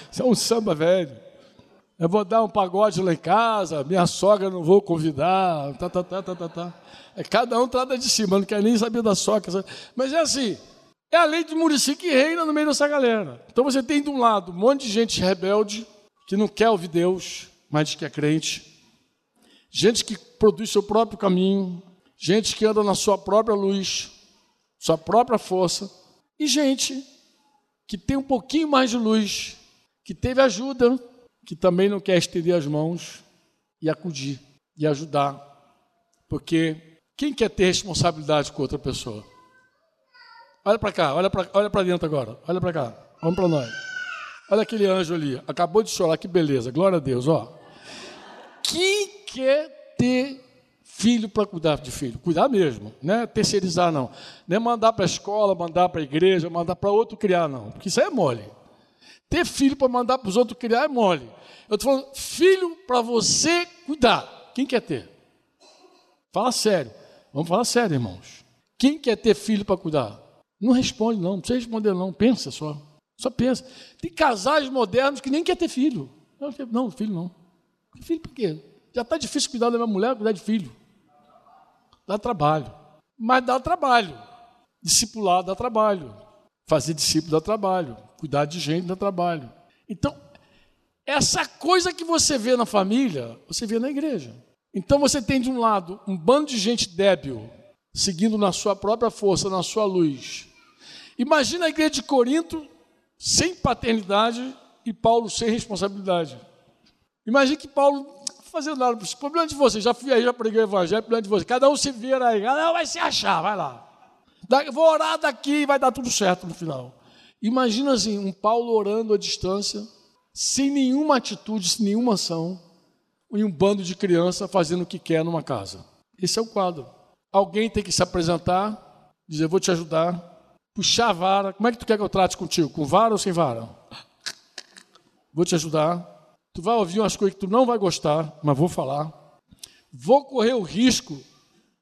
Isso é um samba velho. Eu vou dar um pagode lá em casa, minha sogra não vou convidar, tá, tá, tá, tá, tá, tá. É, cada um trata de si, mas não quer nem saber da sogra. Sabe? Mas é assim, é a lei de Murici que reina no meio dessa galera. Então você tem de um lado um monte de gente rebelde, que não quer ouvir Deus, mas que é crente. Gente que produz seu próprio caminho, gente que anda na sua própria luz, sua própria força, e gente que tem um pouquinho mais de luz, que teve ajuda, que também não quer estender as mãos e acudir e ajudar. Porque quem quer ter responsabilidade com outra pessoa? Olha para cá, olha para olha dentro agora, olha para cá, vamos para nós. Olha aquele anjo ali, acabou de chorar, que beleza, glória a Deus, ó. Quem quer ter filho para cuidar de filho. Cuidar mesmo, não é terceirizar, não. Não é mandar para a escola, mandar para a igreja, mandar para outro criar, não. Porque isso aí é mole. Ter filho para mandar para os outros criar é mole. Eu estou falando, filho para você cuidar. Quem quer ter? Fala sério. Vamos falar sério, irmãos. Quem quer ter filho para cuidar? Não responde, não. Não precisa responder, não. Pensa só. Só pensa. Tem casais modernos que nem quer ter filho. Não, filho não. Filho por quê? Já está difícil cuidar da minha mulher, cuidar de filho. Dá trabalho. Mas dá trabalho. Discipular dá trabalho. Fazer discípulo dá trabalho. Cuidar de gente dá trabalho. Então, essa coisa que você vê na família, você vê na igreja. Então você tem de um lado um bando de gente débil, seguindo na sua própria força, na sua luz. Imagina a igreja de Corinto sem paternidade e Paulo sem responsabilidade. Imagina que Paulo fazendo nada. Problema de vocês, já fui aí, já preguei o evangelho, problema de vocês. Cada um se vira aí, cada um vai se achar, vai lá. Vou orar daqui e vai dar tudo certo no final. Imagina assim, um Paulo orando à distância, sem nenhuma atitude, sem nenhuma ação, e um bando de crianças fazendo o que quer numa casa. Esse é o quadro. Alguém tem que se apresentar, dizer, vou te ajudar, puxar a vara. Como é que tu quer que eu trate contigo? Com vara ou sem vara? Vou te ajudar. Tu vai ouvir umas coisas que tu não vai gostar, mas vou falar. Vou correr o risco,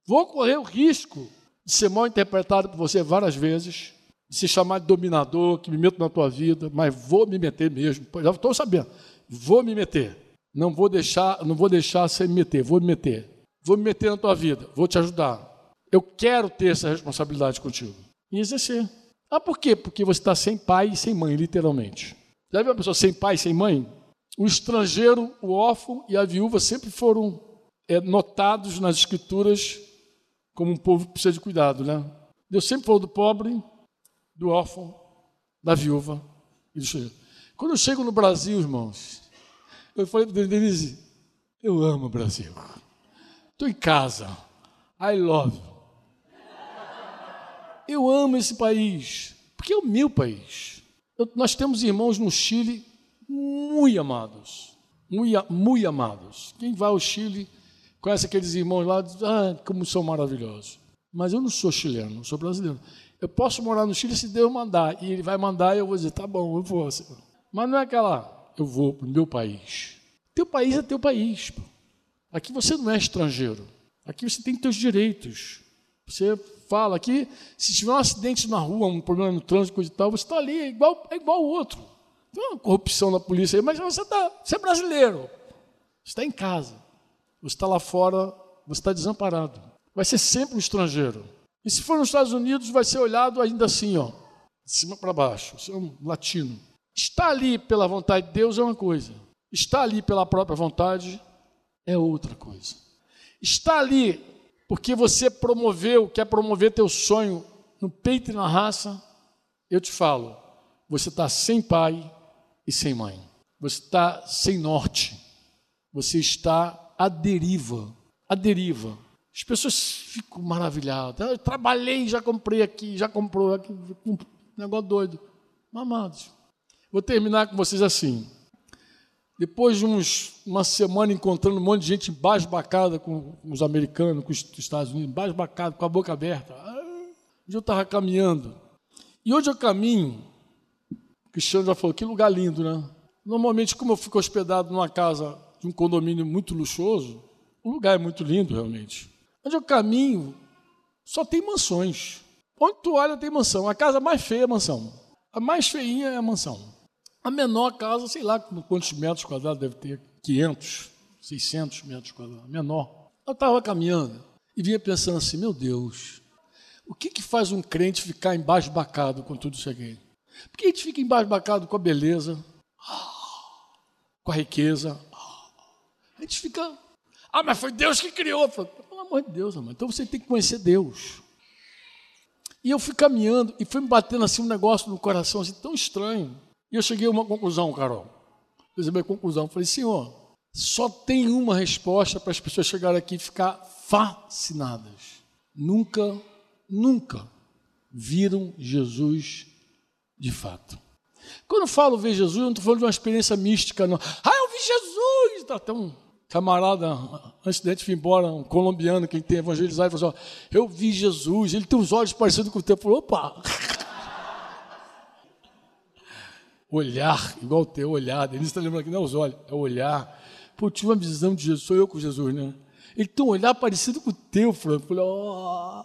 vou correr o risco de ser mal interpretado por você várias vezes, de se chamar de dominador, que me meto na tua vida, mas vou me meter mesmo. Já estou sabendo. Vou me meter. Não vou deixar, não vou deixar sem me meter, vou me meter. Vou me meter na tua vida, vou te ajudar. Eu quero ter essa responsabilidade contigo. E exercer. Ah, por quê? Porque você está sem pai e sem mãe, literalmente. Já viu uma pessoa sem pai e sem mãe? O estrangeiro, o órfão e a viúva sempre foram é, notados nas escrituras como um povo precisa de cuidado, né? Deus sempre falou do pobre, do órfão, da viúva e do estrangeiro. Quando eu chego no Brasil, irmãos, eu falei para Denise, eu amo o Brasil. Estou em casa. I love. Eu amo esse país, porque é o meu país. Eu, nós temos irmãos no Chile muito amados, muito amados. Quem vai ao Chile conhece aqueles irmãos lá, ah, como são maravilhosos. Mas eu não sou chileno, sou brasileiro. Eu posso morar no Chile se Deus mandar, e Ele vai mandar e eu vou dizer, tá bom, eu vou. Mas não é aquela, eu vou para o meu país. Teu país é teu país. Aqui você não é estrangeiro. Aqui você tem teus direitos. Você fala aqui, se tiver um acidente na rua, um problema no trânsito, coisa e tal, você está ali, é igual, é igual o outro. Tem uma corrupção na polícia aí, mas você, tá, você é brasileiro. Você está em casa. Você está lá fora, você está desamparado. Vai ser sempre um estrangeiro. E se for nos Estados Unidos, vai ser olhado ainda assim, ó, de cima para baixo. Você é um latino. Está ali pela vontade de Deus é uma coisa. Está ali pela própria vontade é outra coisa. Está ali porque você promoveu, quer promover teu sonho no peito e na raça, eu te falo, você está sem pai e sem mãe. Você está sem norte. Você está à deriva. À deriva. As pessoas ficam maravilhadas. Eu trabalhei, já comprei aqui, já comprou aqui. Um negócio doido. Mamados. Vou terminar com vocês assim. Depois de uns, uma semana encontrando um monte de gente embasbacada com os americanos, com os Estados Unidos, embasbacado, com a boca aberta. Hoje eu estava caminhando. E hoje eu caminho, o Cristiano já falou, que lugar lindo, né? Normalmente, como eu fico hospedado numa casa de um condomínio muito luxuoso, o lugar é muito lindo, realmente. Onde eu caminho, só tem mansões. Onde tu olha, tem mansão. A casa mais feia é a mansão. A mais feinha é a mansão. A menor casa, sei lá quantos metros quadrados deve ter, 500, 600 metros quadrados, menor. Eu estava caminhando e vinha pensando assim, meu Deus, o que, que faz um crente ficar embasbacado com tudo isso aqui? Por que a gente fica embasbacado com a beleza, com a riqueza? A gente fica, ah, mas foi Deus que criou. Falo, Pelo amor de Deus, amor. então você tem que conhecer Deus. E eu fui caminhando e foi me batendo assim um negócio no coração assim, tão estranho. E eu cheguei a uma conclusão, Carol. Fiz a minha conclusão. Falei, Senhor, só tem uma resposta para as pessoas chegarem aqui e ficar fascinadas. Nunca, nunca viram Jesus de fato. Quando eu falo ver Jesus, eu não estou falando de uma experiência mística, não. Ah, eu vi Jesus! Está um camarada, antes de gente ir embora, um colombiano que tem evangelizado, falou assim: Eu vi Jesus, ele tem uns olhos parecidos com o teu. Falei, opa! olhar, igual o teu olhar. Denise está lembrando aqui, não é os olhos, é o olhar. Pô, eu tive uma visão de Jesus, sou eu com Jesus, né? Ele tem um olhar parecido com o teu, Fran. Falei, oh.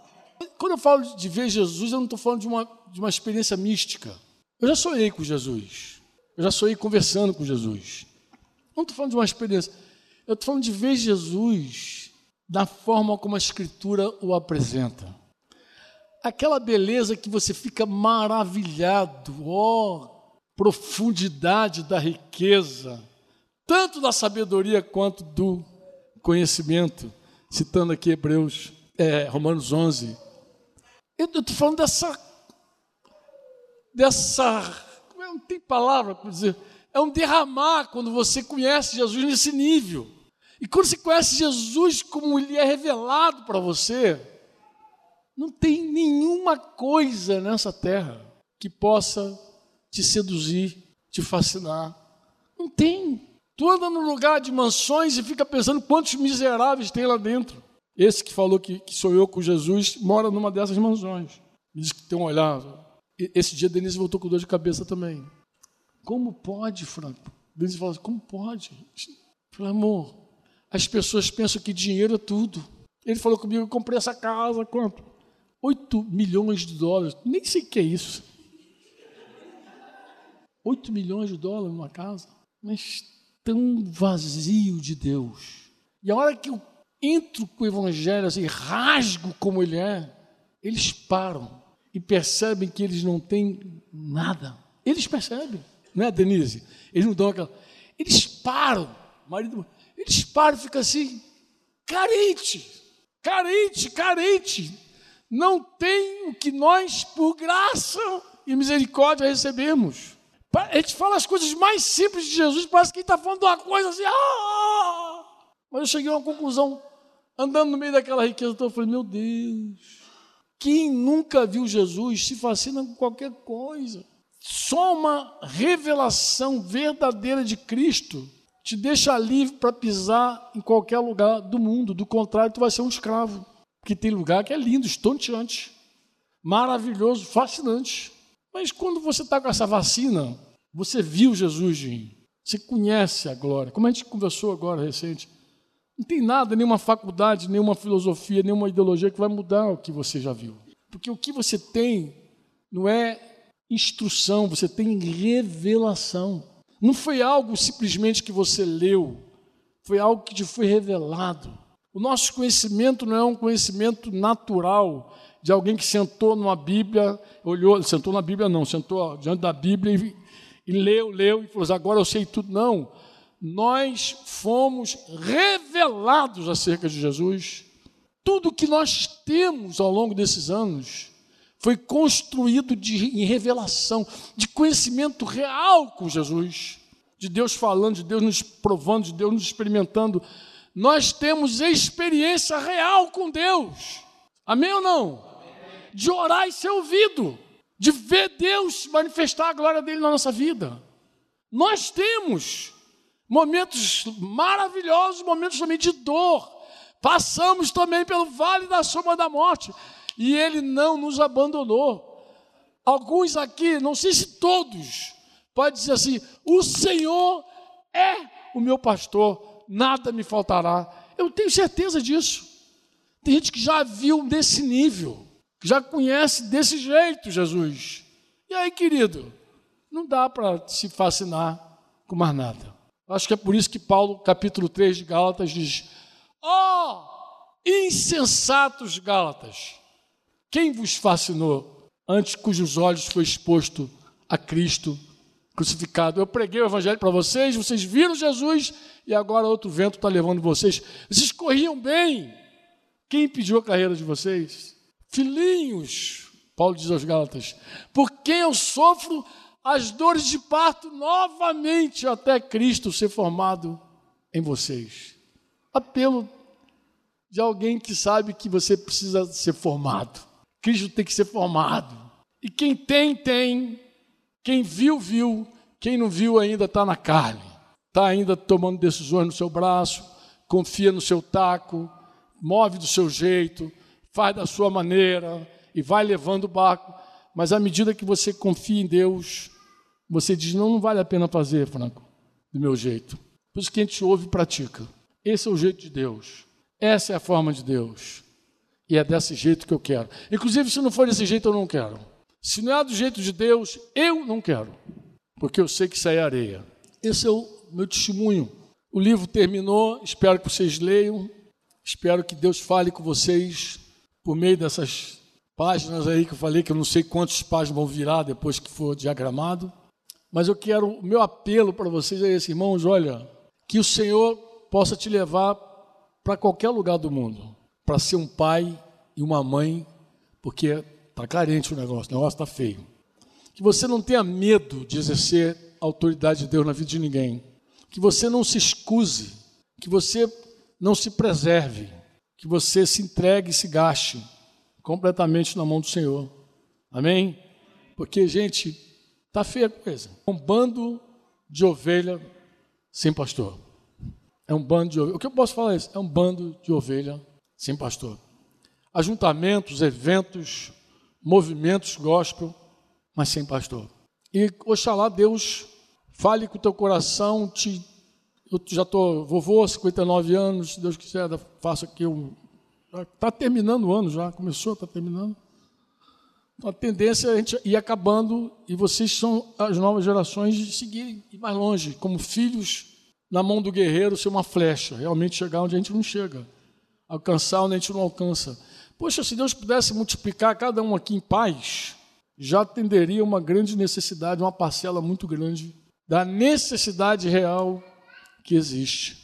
Quando eu falo de ver Jesus, eu não estou falando de uma, de uma experiência mística. Eu já sonhei com Jesus. Eu já sonhei conversando com Jesus. Não estou falando de uma experiência. Eu estou falando de ver Jesus da forma como a Escritura o apresenta. Aquela beleza que você fica maravilhado. Oh, profundidade da riqueza, tanto da sabedoria quanto do conhecimento. Citando aqui Hebreus, é, Romanos 11. Eu estou falando dessa, dessa, não tem palavra para dizer, é um derramar quando você conhece Jesus nesse nível. E quando você conhece Jesus como ele é revelado para você, não tem nenhuma coisa nessa terra que possa te seduzir, te fascinar. Não tem. Tu anda num lugar de mansões e fica pensando quantos miseráveis tem lá dentro. Esse que falou que, que sou eu com Jesus mora numa dessas mansões. Diz que tem um olhar. Esse dia Denise voltou com dor de cabeça também. Como pode, Franco? Denise assim, como pode? Eu amor, as pessoas pensam que dinheiro é tudo. Ele falou comigo, eu comprei essa casa, quanto? 8 milhões de dólares. Nem sei o que é isso. 8 milhões de dólares numa casa, mas tão vazio de Deus. E a hora que eu entro com o evangelho assim, rasgo como ele é, eles param e percebem que eles não têm nada. Eles percebem, não é, Denise? Eles não dão aquela. Eles param, marido, eles param e ficam assim, carente, carente, carente. Não tem o que nós, por graça e misericórdia, recebemos. A gente fala as coisas mais simples de Jesus, parece que está falando uma coisa assim. Ah! Mas eu cheguei a uma conclusão, andando no meio daquela riqueza, eu falei, meu Deus, quem nunca viu Jesus se fascina com qualquer coisa. Só uma revelação verdadeira de Cristo te deixa livre para pisar em qualquer lugar do mundo. Do contrário, tu vai ser um escravo. Porque tem lugar que é lindo, estonteante, maravilhoso, fascinante. Mas quando você está com essa vacina, você viu Jesus, Jim. Você conhece a glória. Como a gente conversou agora recente. Não tem nada, nenhuma faculdade, nenhuma filosofia, nenhuma ideologia que vai mudar o que você já viu. Porque o que você tem não é instrução, você tem revelação. Não foi algo simplesmente que você leu, foi algo que te foi revelado. O nosso conhecimento não é um conhecimento natural de alguém que sentou numa Bíblia, olhou, sentou na Bíblia não, sentou diante da Bíblia e, e leu, leu e falou: assim, agora eu sei tudo. Não. Nós fomos revelados acerca de Jesus. Tudo que nós temos ao longo desses anos foi construído de, em revelação, de conhecimento real com Jesus, de Deus falando, de Deus nos provando, de Deus nos experimentando. Nós temos experiência real com Deus. Amém ou não? De orar e ser ouvido, de ver Deus manifestar a glória dele na nossa vida. Nós temos momentos maravilhosos, momentos também de dor. Passamos também pelo vale da sombra da morte e ele não nos abandonou. Alguns aqui, não sei se todos, pode dizer assim: o Senhor é o meu pastor, nada me faltará. Eu tenho certeza disso. Tem gente que já viu desse nível, que já conhece desse jeito Jesus. E aí, querido, não dá para se fascinar com mais nada. Acho que é por isso que Paulo, capítulo 3 de Gálatas, diz: Ó, oh, insensatos Gálatas, quem vos fascinou antes cujos olhos foi exposto a Cristo crucificado? Eu preguei o evangelho para vocês, vocês viram Jesus e agora outro vento está levando vocês. Vocês corriam bem. Quem impediu a carreira de vocês? Filhinhos, Paulo diz aos Gálatas, por quem eu sofro as dores de parto novamente até Cristo ser formado em vocês. Apelo de alguém que sabe que você precisa ser formado. Cristo tem que ser formado. E quem tem, tem. Quem viu, viu. Quem não viu ainda está na carne. Está ainda tomando decisões no seu braço, confia no seu taco, move do seu jeito, faz da sua maneira e vai levando o barco. Mas à medida que você confia em Deus, você diz: não, não vale a pena fazer, Franco, do meu jeito. Por isso que a gente ouve e pratica. Esse é o jeito de Deus. Essa é a forma de Deus. E é desse jeito que eu quero. Inclusive, se não for desse jeito, eu não quero. Se não é do jeito de Deus, eu não quero. Porque eu sei que isso é areia. Esse é o meu testemunho. O livro terminou, espero que vocês leiam. Espero que Deus fale com vocês por meio dessas páginas aí que eu falei, que eu não sei quantas páginas vão virar depois que for diagramado. Mas eu quero, o meu apelo para vocês é esse, irmãos, olha, que o Senhor possa te levar para qualquer lugar do mundo para ser um pai e uma mãe, porque está carente o negócio, o negócio está feio. Que você não tenha medo de exercer a autoridade de Deus na vida de ninguém. Que você não se excuse, que você não se preserve, que você se entregue e se gaste completamente na mão do Senhor. Amém? Porque, gente, está feia a coisa. É um bando de ovelha sem pastor. É um bando de ovelha. O que eu posso falar é isso? É um bando de ovelha Sim, pastor. Ajuntamentos, eventos, movimentos gospel, mas sem pastor. E oxalá Deus fale com o teu coração, te, eu já estou vovô, 59 anos, se Deus quiser, faço aqui um. Está terminando o ano já, começou, está terminando. A tendência é a gente ir acabando e vocês são as novas gerações de seguir ir mais longe, como filhos na mão do guerreiro, ser uma flecha, realmente chegar onde a gente não chega alcançar onde a gente não alcança. Poxa, se Deus pudesse multiplicar cada um aqui em paz, já atenderia uma grande necessidade, uma parcela muito grande da necessidade real que existe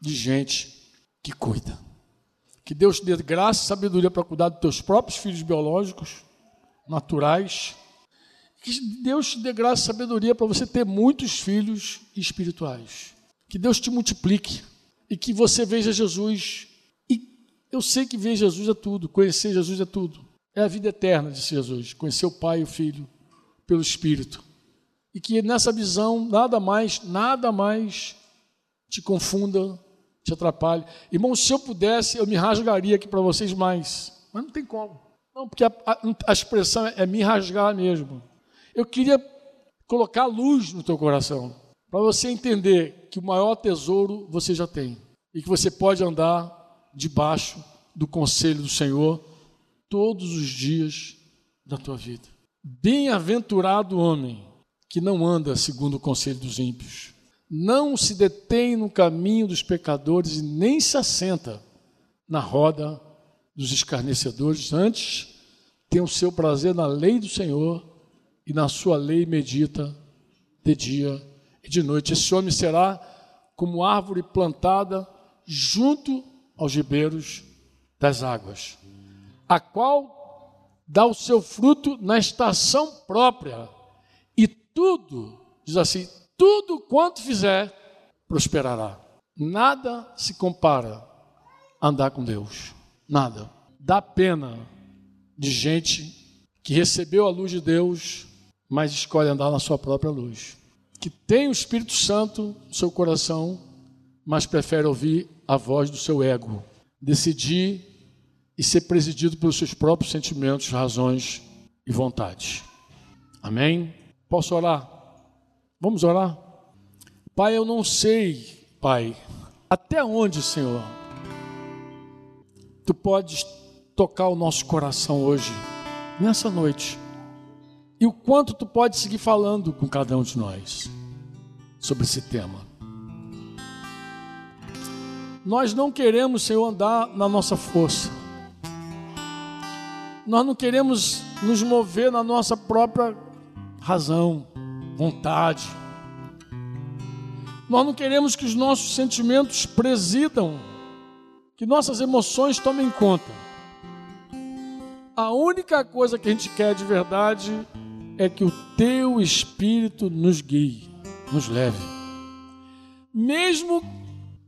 de gente que cuida. Que Deus te dê graça e sabedoria para cuidar dos teus próprios filhos biológicos, naturais. Que Deus te dê graça e sabedoria para você ter muitos filhos espirituais. Que Deus te multiplique e que você veja Jesus eu sei que ver Jesus é tudo, conhecer Jesus é tudo. É a vida eterna, disse Jesus, conhecer o Pai e o Filho pelo Espírito. E que nessa visão nada mais, nada mais te confunda, te atrapalhe. Irmão, se eu pudesse, eu me rasgaria aqui para vocês mais. Mas não tem como. Não, porque a, a, a expressão é me rasgar mesmo. Eu queria colocar luz no teu coração, para você entender que o maior tesouro você já tem e que você pode andar debaixo do conselho do Senhor todos os dias da tua vida. Bem-aventurado homem que não anda segundo o conselho dos ímpios, não se detém no caminho dos pecadores e nem se assenta na roda dos escarnecedores, antes tem o seu prazer na lei do Senhor e na sua lei medita de dia e de noite. Esse homem será como árvore plantada junto aos ribeiros das águas, a qual dá o seu fruto na estação própria, e tudo, diz assim, tudo quanto fizer, prosperará. Nada se compara a andar com Deus. Nada. Dá pena de gente que recebeu a luz de Deus, mas escolhe andar na sua própria luz. Que tem o Espírito Santo no seu coração, mas prefere ouvir a voz do seu ego. Decidir e ser presidido pelos seus próprios sentimentos, razões e vontades. Amém? Posso orar? Vamos orar? Pai, eu não sei, Pai, até onde, Senhor, tu podes tocar o nosso coração hoje, nessa noite, e o quanto tu pode seguir falando com cada um de nós sobre esse tema. Nós não queremos, Senhor, andar na nossa força. Nós não queremos nos mover na nossa própria razão, vontade. Nós não queremos que os nossos sentimentos presidam que nossas emoções tomem conta. A única coisa que a gente quer de verdade é que o teu espírito nos guie, nos leve. Mesmo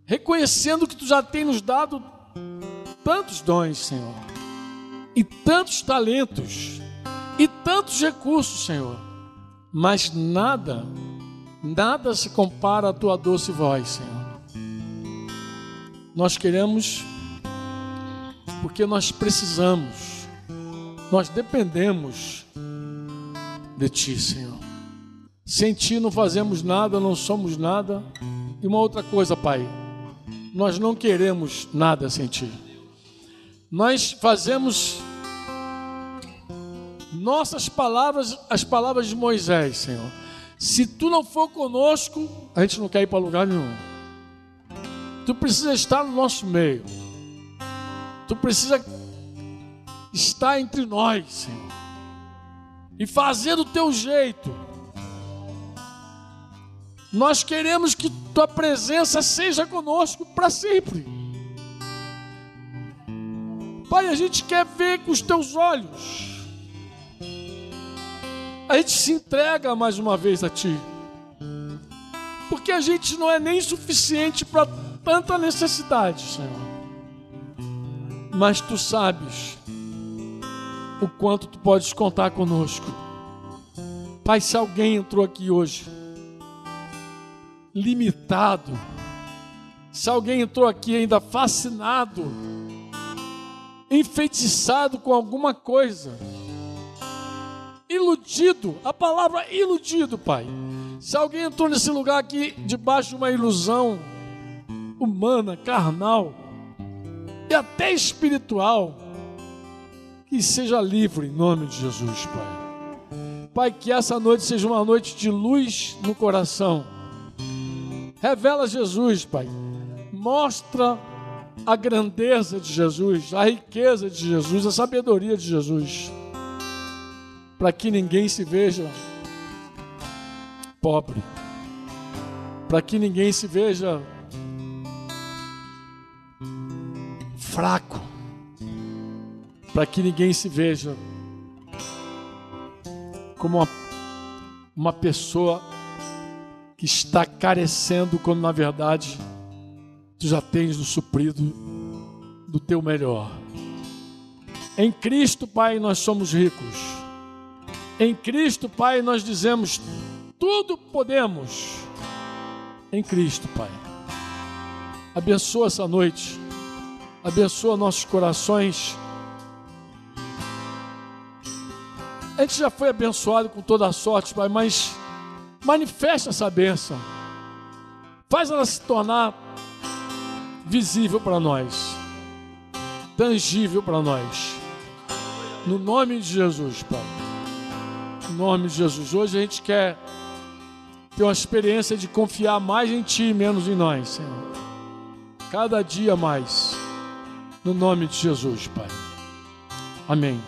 reconhecendo que tu já tem nos dado tantos dons, Senhor, e tantos talentos, e tantos recursos, Senhor, mas nada, nada se compara à tua doce voz, Senhor. Nós queremos, porque nós precisamos, nós dependemos de Ti, Senhor. Sem Ti não fazemos nada, não somos nada. E uma outra coisa, Pai, nós não queremos nada sem Ti. Nós fazemos nossas palavras, as palavras de Moisés, Senhor. Se Tu não for conosco, a gente não quer ir para lugar nenhum. Tu precisa estar no nosso meio. Tu precisa estar entre nós, Senhor. E fazer do teu jeito. Nós queremos que tua presença seja conosco para sempre. Pai, a gente quer ver com os teus olhos. A gente se entrega mais uma vez a ti. Porque a gente não é nem suficiente para tanta necessidade, Senhor. Mas tu sabes o quanto tu podes contar conosco. Pai, se alguém entrou aqui hoje limitado, se alguém entrou aqui ainda fascinado, enfeitiçado com alguma coisa, iludido, a palavra iludido, Pai. Se alguém entrou nesse lugar aqui debaixo de uma ilusão, humana, carnal e até espiritual, que seja livre em nome de Jesus, Pai. Pai, que essa noite seja uma noite de luz no coração. Revela Jesus, Pai. Mostra a grandeza de Jesus, a riqueza de Jesus, a sabedoria de Jesus, para que ninguém se veja pobre, para que ninguém se veja fraco, para que ninguém se veja como uma, uma pessoa que está carecendo, quando na verdade tu já tens o suprido do teu melhor. Em Cristo, Pai, nós somos ricos. Em Cristo, Pai, nós dizemos: tudo podemos. Em Cristo, Pai. Abençoa essa noite. Abençoa nossos corações. A gente já foi abençoado com toda a sorte, Pai, mas manifesta essa bênção. Faz ela se tornar visível para nós, tangível para nós. No nome de Jesus, Pai. No nome de Jesus. Hoje a gente quer ter uma experiência de confiar mais em Ti e menos em nós, Senhor. Cada dia mais. No nome de Jesus, Pai. Amém.